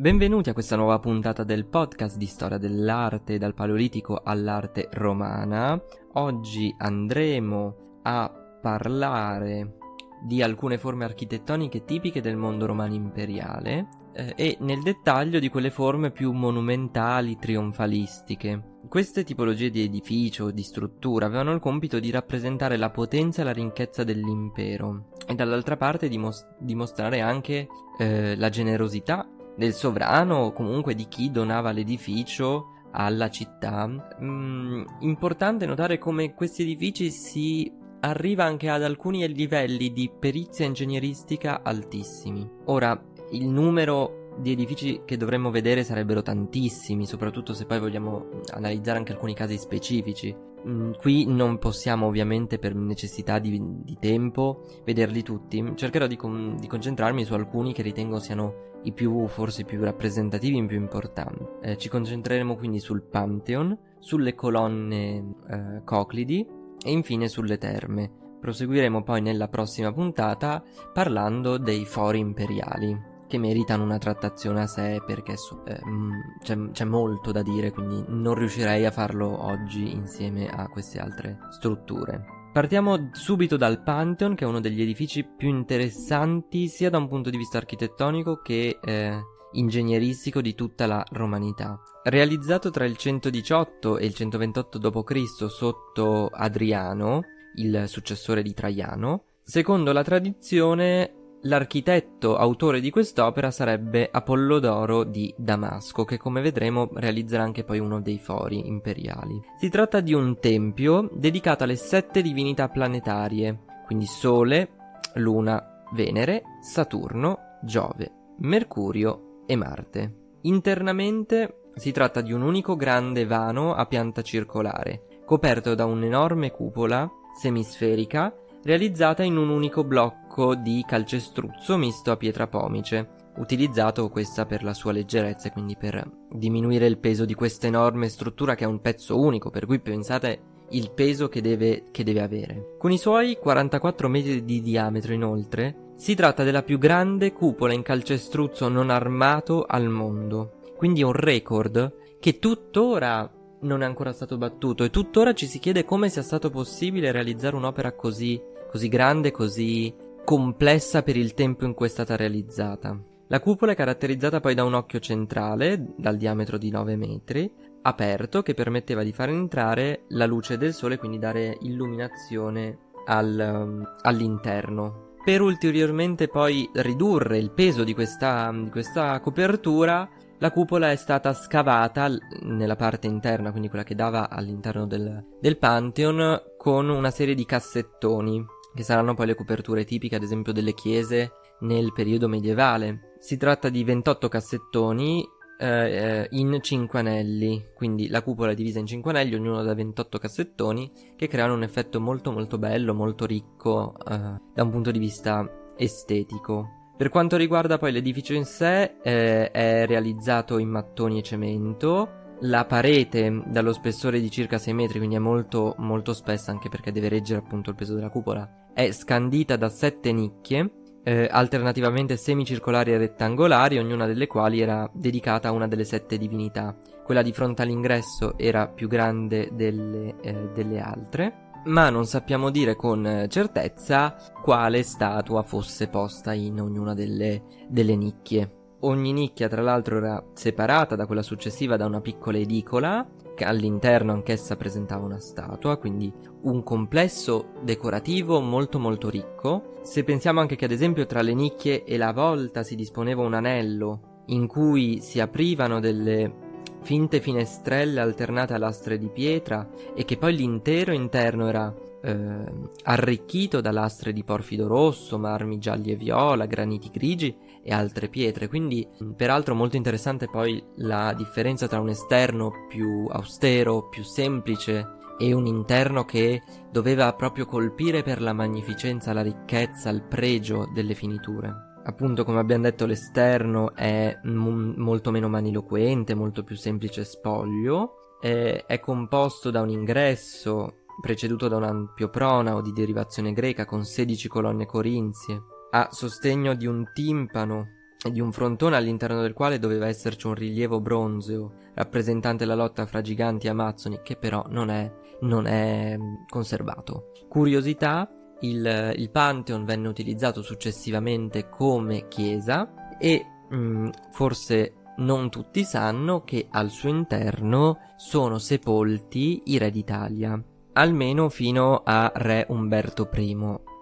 Benvenuti a questa nuova puntata del podcast di storia dell'arte dal Paleolitico all'arte romana. Oggi andremo a parlare di alcune forme architettoniche tipiche del mondo romano imperiale eh, e nel dettaglio di quelle forme più monumentali, trionfalistiche. Queste tipologie di edificio di struttura avevano il compito di rappresentare la potenza e la ricchezza dell'impero e dall'altra parte dimos- dimostrare anche eh, la generosità del sovrano o comunque di chi donava l'edificio alla città. Mm, importante notare come questi edifici si arriva anche ad alcuni livelli di perizia ingegneristica altissimi. Ora, il numero di edifici che dovremmo vedere sarebbero tantissimi, soprattutto se poi vogliamo analizzare anche alcuni casi specifici. Mm, qui non possiamo ovviamente per necessità di, di tempo vederli tutti, cercherò di, con, di, concentrarmi su alcuni che ritengo siano i più forse più rappresentativi e più importanti. Eh, ci concentreremo quindi sul Pantheon, sulle colonne eh, coclidi e infine sulle terme. Proseguiremo poi nella prossima puntata parlando dei fori imperiali che meritano una trattazione a sé perché so, eh, mm, c'è, c'è, molto da dire, quindi non riuscirei a farlo oggi insieme a queste altre strutture. Partiamo subito dal Pantheon, che è uno degli edifici più interessanti sia da un punto di vista architettonico che eh, ingegneristico di tutta la romanità. Realizzato tra il 118 e il 128 d.C. sotto Adriano, il successore di Traiano, secondo la tradizione L'architetto autore di quest'opera sarebbe Apollodoro di Damasco, che come vedremo realizzerà anche poi uno dei fori imperiali. Si tratta di un tempio dedicato alle sette divinità planetarie, quindi Sole, Luna, Venere, Saturno, Giove, Mercurio e Marte. Internamente si tratta di un unico grande vano a pianta circolare, coperto da un'enorme cupola semisferica realizzata in un unico blocco di calcestruzzo misto a pietra pomice, utilizzato questa per la sua leggerezza e quindi per diminuire il peso di questa enorme struttura che è un pezzo unico, per cui pensate il peso che deve, che deve avere. Con i suoi 44 metri di diametro inoltre, si tratta della più grande cupola in calcestruzzo non armato al mondo, quindi un record che tuttora non è ancora stato battuto e tuttora ci si chiede come sia stato possibile realizzare un'opera così, così grande, così complessa per il tempo in cui è stata realizzata. La cupola è caratterizzata poi da un occhio centrale, dal diametro di 9 metri, aperto, che permetteva di far entrare la luce del sole quindi dare illuminazione al, um, all'interno. Per ulteriormente poi ridurre il peso di questa, di questa copertura, la cupola è stata scavata nella parte interna, quindi quella che dava all'interno del, del Pantheon, con una serie di cassettoni, che saranno poi le coperture tipiche, ad esempio, delle chiese nel periodo medievale. Si tratta di 28 cassettoni eh, eh in 5 anelli, quindi la cupola è divisa in 5 anelli, ognuno da 28 cassettoni, che creano un effetto molto molto bello, molto ricco eh, da un punto di vista estetico. Per quanto riguarda poi l'edificio in sé, eh, è realizzato in mattoni e cemento. La parete dallo spessore di circa 6 metri, quindi è molto, molto spessa anche perché deve reggere appunto il peso della cupola, è scandita da 7 nicchie, eh, alternativamente semicircolari e rettangolari, ognuna delle quali era dedicata a una delle sette divinità. Quella di fronte all'ingresso era più grande delle, eh, delle altre ma non sappiamo dire con certezza quale statua fosse posta in ognuna delle, delle nicchie. Ogni nicchia tra l'altro era separata da quella successiva da una piccola edicola, all'interno anch'essa presentava una statua, quindi un complesso decorativo molto molto ricco. Se pensiamo anche che ad esempio tra le nicchie e la volta si disponeva un anello in cui si aprivano delle finte finestrelle alternate a lastre di pietra e che poi l'intero interno era eh, arricchito da lastre di porfido rosso, marmi gialli e viola, graniti grigi e altre pietre. Quindi, peraltro, molto interessante poi la differenza tra un esterno più austero, più semplice e un interno che doveva proprio colpire per la magnificenza, la ricchezza, il pregio delle finiture appunto come abbiamo detto l'esterno è m- molto meno maniloquente, molto più semplice spoglio, è, è composto da un ingresso preceduto da un ampio pronao di derivazione greca con 16 colonne corinzie, a sostegno di un timpano e di un frontone all'interno del quale doveva esserci un rilievo bronzeo rappresentante la lotta fra giganti e amazzoni che però non è, non è mm, conservato. Curiosità, il, il Pantheon venne utilizzato successivamente come chiesa e mh, mm, forse non tutti sanno che al suo interno sono sepolti i re d'Italia, almeno fino a re Umberto I.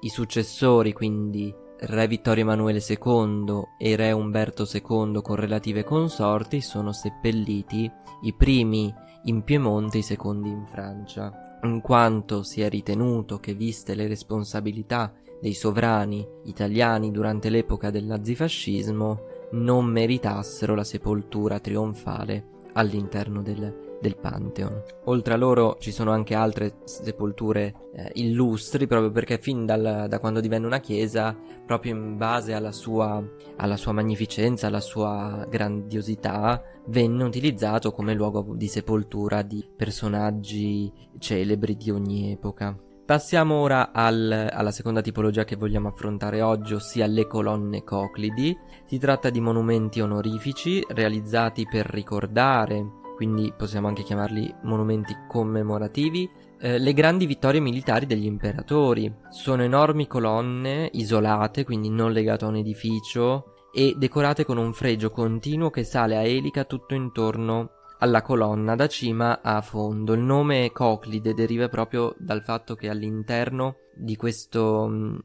I successori, quindi re Vittorio Emanuele II e re Umberto II con relative consorti, sono seppelliti i primi in Piemonte e i secondi in Francia, in quanto si è ritenuto che viste le responsabilità dei sovrani italiani durante l'epoca del nazifascismo, non meritassero la sepoltura trionfale all'interno del, del Pantheon. Oltre a loro ci sono anche altre sepolture eh, illustri, proprio perché fin dal, da quando divenne una chiesa, proprio in base alla sua, alla sua magnificenza, alla sua grandiosità, venne utilizzato come luogo di sepoltura di personaggi celebri di ogni epoca. Passiamo ora al, alla seconda tipologia che vogliamo affrontare oggi, ossia le colonne coclidi. Si tratta di monumenti onorifici realizzati per ricordare, quindi possiamo anche chiamarli monumenti commemorativi, eh, le grandi vittorie militari degli imperatori. Sono enormi colonne isolate, quindi non legate a un edificio, e decorate con un fregio continuo che sale a elica tutto intorno alla colonna da cima a fondo. Il nome Coclide deriva proprio dal fatto che all'interno di questo mh, mm,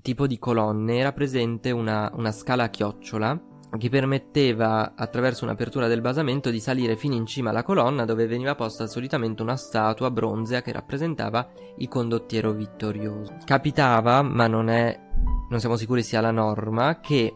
tipo di colonne era presente una, una scala a chiocciola che permetteva attraverso un'apertura del basamento di salire fino in cima alla colonna dove veniva posta solitamente una statua bronzea che rappresentava il condottiero vittorioso. Capitava, ma non è non siamo sicuri sia la norma, che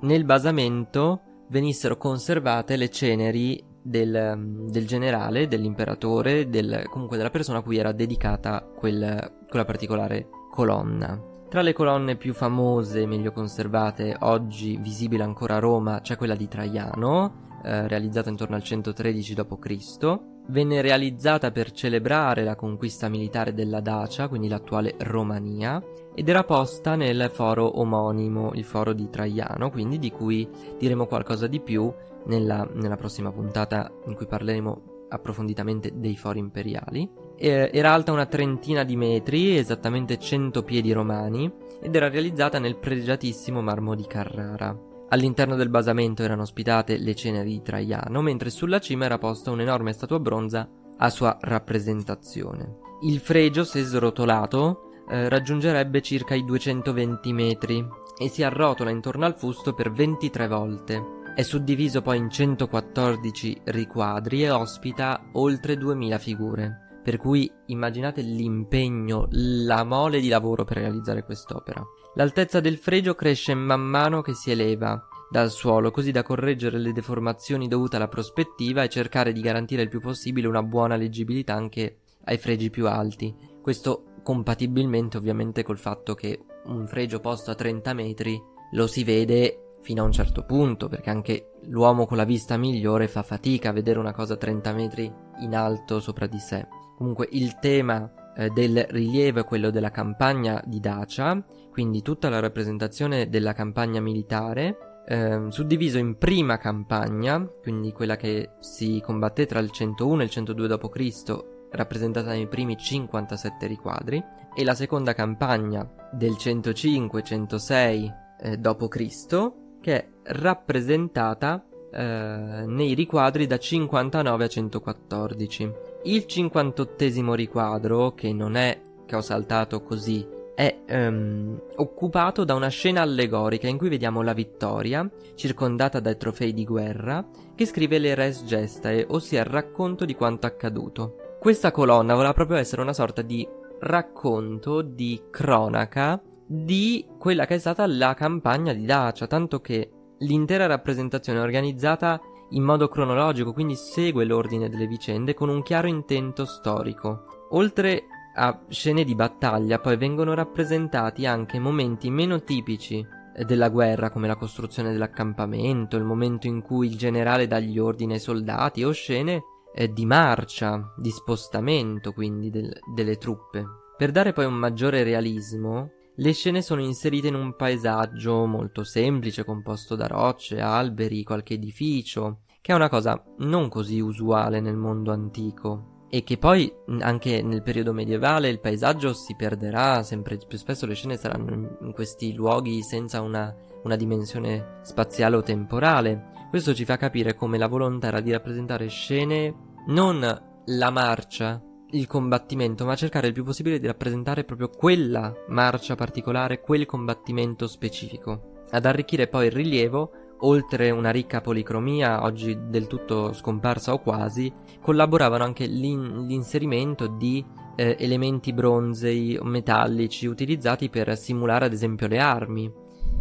nel basamento venissero conservate le ceneri del, del generale, dell'imperatore, del, comunque della persona a cui era dedicata quel, quella particolare colonna. Tra le colonne più famose e meglio conservate, oggi visibile ancora a Roma, c'è quella di Traiano, eh, realizzata intorno al 113 d.C. Venne realizzata per celebrare la conquista militare della Dacia, quindi l'attuale Romania, ed era posta nel foro omonimo, il foro di Traiano, quindi di cui diremo qualcosa di più nella, nella prossima puntata in cui parleremo approfonditamente dei fori imperiali. Eh, era alta una trentina di metri, esattamente 100 piedi romani, ed era realizzata nel pregiatissimo marmo di Carrara. All'interno del basamento erano ospitate le ceneri di Traiano, mentre sulla cima era posta un'enorme statua bronza a sua rappresentazione. Il fregio, se srotolato, eh, raggiungerebbe circa i 220 metri e si arrotola intorno al fusto per 23 volte. È suddiviso poi in 114 riquadri e ospita oltre 2000 figure. Per cui immaginate l'impegno, la mole di lavoro per realizzare quest'opera. L'altezza del fregio cresce man mano che si eleva dal suolo, così da correggere le deformazioni dovute alla prospettiva e cercare di garantire il più possibile una buona leggibilità anche ai fregi più alti. Questo compatibilmente ovviamente col fatto che un fregio posto a 30 metri lo si vede fino a un certo punto, perché anche l'uomo con la vista migliore fa fatica a vedere una cosa a 30 metri in alto sopra di sé. Comunque il tema eh, del rilievo è quello della campagna di Dacia, quindi tutta la rappresentazione della campagna militare, eh, suddiviso in prima campagna, quindi quella che si combatté tra il 101 e il 102 d.C., rappresentata nei primi 57 riquadri, e la seconda campagna del 105-106 eh, d.C., che è rappresentata eh, nei riquadri da 59 a 114. Il 58 riquadro, che non è che ho saltato così, è um, occupato da una scena allegorica in cui vediamo la vittoria, circondata dai trofei di guerra, che scrive le res gestae, ossia il racconto di quanto accaduto. Questa colonna voleva proprio essere una sorta di racconto, di cronaca di quella che è stata la campagna di Dacia, tanto che l'intera rappresentazione è organizzata in modo cronologico, quindi segue l'ordine delle vicende con un chiaro intento storico. Oltre a scene di battaglia, poi vengono rappresentati anche momenti meno tipici della guerra, come la costruzione dell'accampamento, il momento in cui il generale dà gli ordini ai soldati, o scene eh, di marcia, di spostamento quindi del, delle truppe. Per dare poi un maggiore realismo, Le scene sono inserite in un paesaggio molto semplice, composto da rocce, alberi, qualche edificio, che è una cosa non così usuale nel mondo antico e che poi anche nel periodo medievale il paesaggio si perderà, sempre più spesso le scene saranno in questi luoghi senza una, una dimensione spaziale o temporale. Questo ci fa capire come la volontà era di rappresentare scene non la marcia, il combattimento, ma cercare il più possibile di rappresentare proprio quella marcia particolare, quel combattimento specifico. Ad arricchire poi il rilievo oltre una ricca policromia, oggi del tutto scomparsa o quasi, collaboravano anche l'in- l'inserimento di eh, elementi bronzei o metallici utilizzati per simulare ad esempio le armi,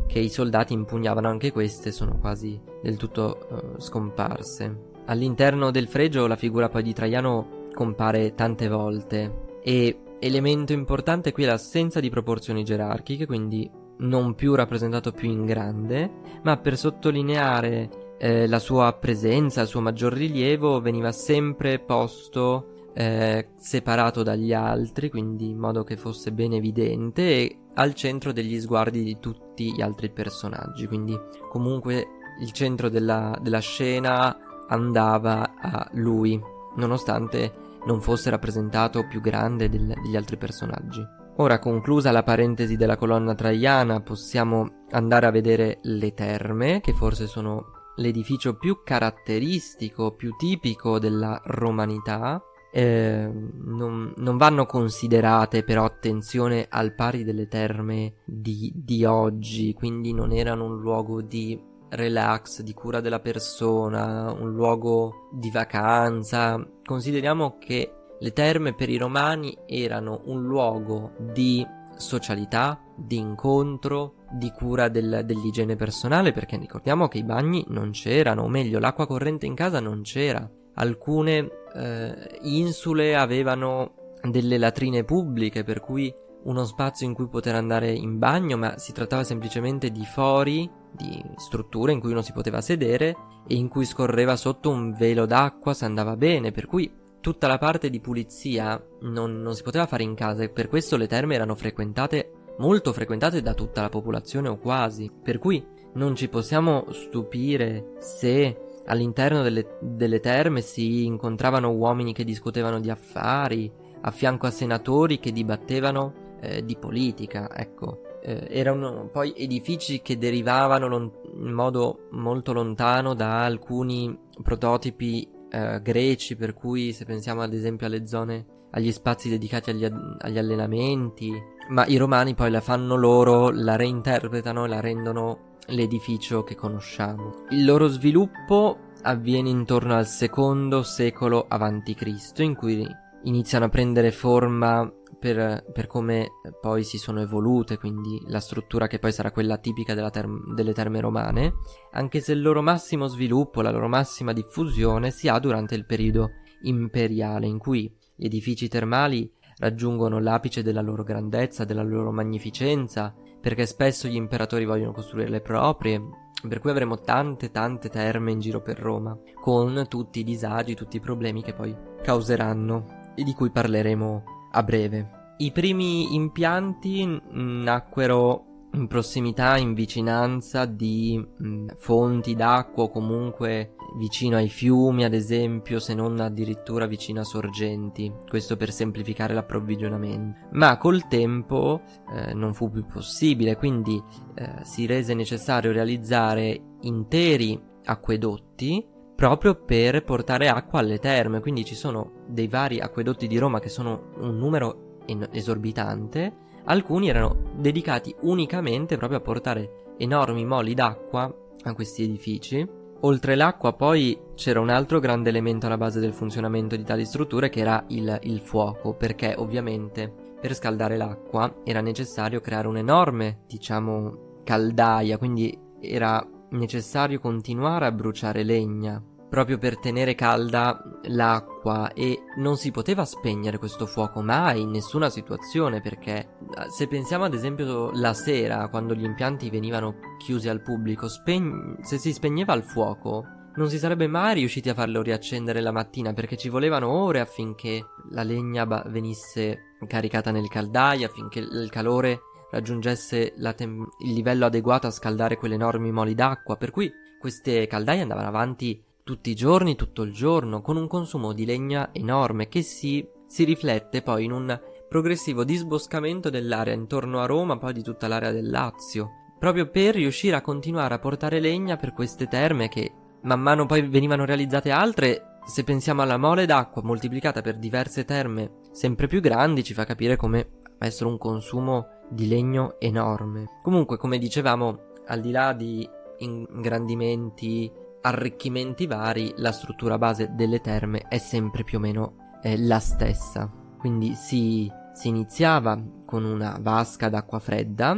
che i soldati impugnavano anche queste, sono quasi del tutto eh, scomparse. All'interno del fregio la figura poi di Traiano compare tante volte. E elemento importante qui è l'assenza di proporzioni gerarchiche, quindi non più rappresentato più in grande, ma per sottolineare eh, la sua presenza, il suo maggior rilievo, veniva sempre posto eh, separato dagli altri, quindi in modo che fosse ben evidente e al centro degli sguardi di tutti gli altri personaggi, quindi comunque il centro della, della scena andava a lui, nonostante non fosse rappresentato più grande del, degli altri personaggi. Ora conclusa la parentesi della colonna traiana possiamo andare a vedere le terme che forse sono l'edificio più caratteristico, più tipico della romanità. Eh, non, non, vanno considerate però attenzione al pari delle terme di, di oggi, quindi non erano un luogo di relax, di cura della persona, un luogo di vacanza. Consideriamo che le terme per i romani erano un luogo di socialità, di incontro, di cura del, dell'igiene personale, perché ricordiamo che i bagni non c'erano, o meglio, l'acqua corrente in casa non c'era. Alcune eh, insule avevano delle latrine pubbliche, per cui uno spazio in cui poter andare in bagno, ma si trattava semplicemente di fori, di strutture in cui uno si poteva sedere e in cui scorreva sotto un velo d'acqua se andava bene, per cui tutta la parte di pulizia non, non si poteva fare in casa e per questo le terme erano frequentate, molto frequentate da tutta la popolazione o quasi. Per cui non ci possiamo stupire se all'interno delle, delle terme si incontravano uomini che discutevano di affari, a fianco a senatori che dibattevano eh, di politica, ecco. Eh, erano poi edifici che derivavano lon- in modo molto lontano da alcuni prototipi eh, greci, per cui se pensiamo ad esempio alle zone, agli spazi dedicati agli, agli allenamenti, ma i romani poi la fanno loro, la reinterpretano e la rendono l'edificio che conosciamo. Il loro sviluppo avviene intorno al secondo secolo a.C., in cui iniziano a prendere forma per, per, come poi si sono evolute, quindi la struttura che poi sarà quella tipica term- delle terme romane, anche se il loro massimo sviluppo, la loro massima diffusione si ha durante il periodo imperiale, in cui gli edifici termali raggiungono l'apice della loro grandezza, della loro magnificenza, perché spesso gli imperatori vogliono costruire le proprie, per cui avremo tante tante terme in giro per Roma, con tutti i disagi, tutti i problemi che poi causeranno e di cui parleremo a breve. I primi impianti nacquero in prossimità, in vicinanza di mh, fonti d'acqua o comunque vicino ai fiumi, ad esempio, se non addirittura vicino a sorgenti, questo per semplificare l'approvvigionamento. Ma col tempo eh, non fu più possibile, quindi eh, si rese necessario realizzare interi acquedotti proprio per portare acqua alle terme. Quindi ci sono dei vari acquedotti di Roma che sono un numero esorbitante. Alcuni erano dedicati unicamente proprio a portare enormi moli d'acqua a questi edifici. Oltre l'acqua poi c'era un altro grande elemento alla base del funzionamento di tali strutture che era il, il fuoco, perché ovviamente per scaldare l'acqua era necessario creare un'enorme, diciamo, caldaia, quindi era necessario continuare a bruciare legna proprio per tenere calda l'acqua e non si poteva spegnere questo fuoco mai in nessuna situazione perché eh, se pensiamo ad esempio la sera quando gli impianti venivano chiusi al pubblico spegn- se si spegneva il fuoco non si sarebbe mai riusciti a farlo riaccendere la mattina perché ci volevano ore affinché la legna ba- venisse caricata nel caldaio affinché il calore raggiungesse tem- il livello adeguato a scaldare quelle enormi moli d'acqua, per cui queste caldaie andavano avanti tutti i giorni, tutto il giorno, con un consumo di legna enorme che si, si riflette poi in un progressivo disboscamento dell'area intorno a Roma, poi di tutta l'area del Lazio, proprio per riuscire a continuare a portare legna per queste terme che man mano poi venivano realizzate altre. Se pensiamo alla mole d'acqua moltiplicata per diverse terme sempre più grandi, ci fa capire come essere un consumo di legno enorme. Comunque, come dicevamo, al di là di ingrandimenti, arricchimenti vari, la struttura base delle terme è sempre più o meno eh, la stessa. Quindi si, si iniziava con una vasca d'acqua fredda,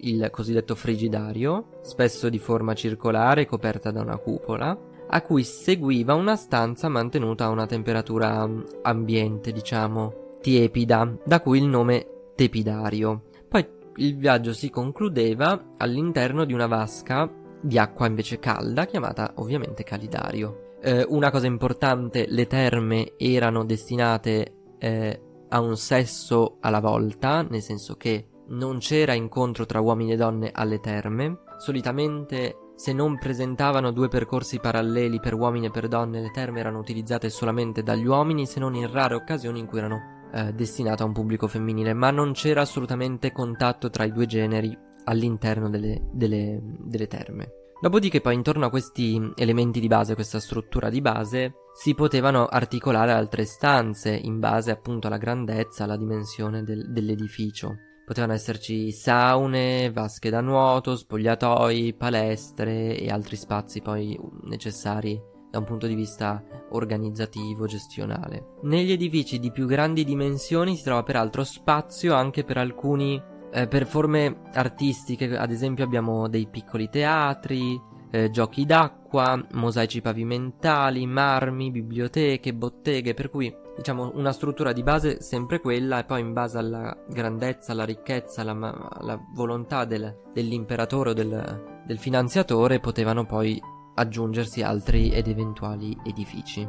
il cosiddetto frigidario, spesso di forma circolare coperta da una cupola, a cui seguiva una stanza mantenuta a una temperatura mm, ambiente, diciamo, tiepida, da cui il nome tepidario. Poi il viaggio si concludeva all'interno di una vasca di acqua invece calda, chiamata ovviamente calidario. Eh, una cosa importante, le terme erano destinate eh, a un sesso alla volta, nel senso che non c'era incontro tra uomini e donne alle terme. Solitamente, se non presentavano due percorsi paralleli per uomini e per donne, le terme erano utilizzate solamente dagli uomini, se non in rare occasioni in cui erano eh, destinate a un pubblico femminile, ma non c'era assolutamente contatto tra i due generi all'interno delle, delle, delle terme. Dopodiché poi intorno a questi elementi di base, questa struttura di base, si potevano articolare altre stanze in base appunto alla grandezza, alla dimensione del, dell'edificio. Potevano esserci saune, vasche da nuoto, spogliatoi, palestre e altri spazi poi necessari da un punto di vista organizzativo, gestionale. Negli edifici di più grandi dimensioni si trova peraltro spazio anche per alcuni eh, per forme artistiche, ad esempio abbiamo dei piccoli teatri, eh, giochi d'acqua, mosaici pavimentali, marmi, biblioteche, botteghe, per cui diciamo una struttura di base sempre quella e poi in base alla grandezza, alla ricchezza, alla, alla volontà del, dell'imperatore o del, del finanziatore potevano poi aggiungersi altri ed eventuali edifici.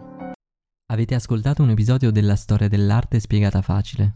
Avete ascoltato un episodio della storia dell'arte spiegata facile,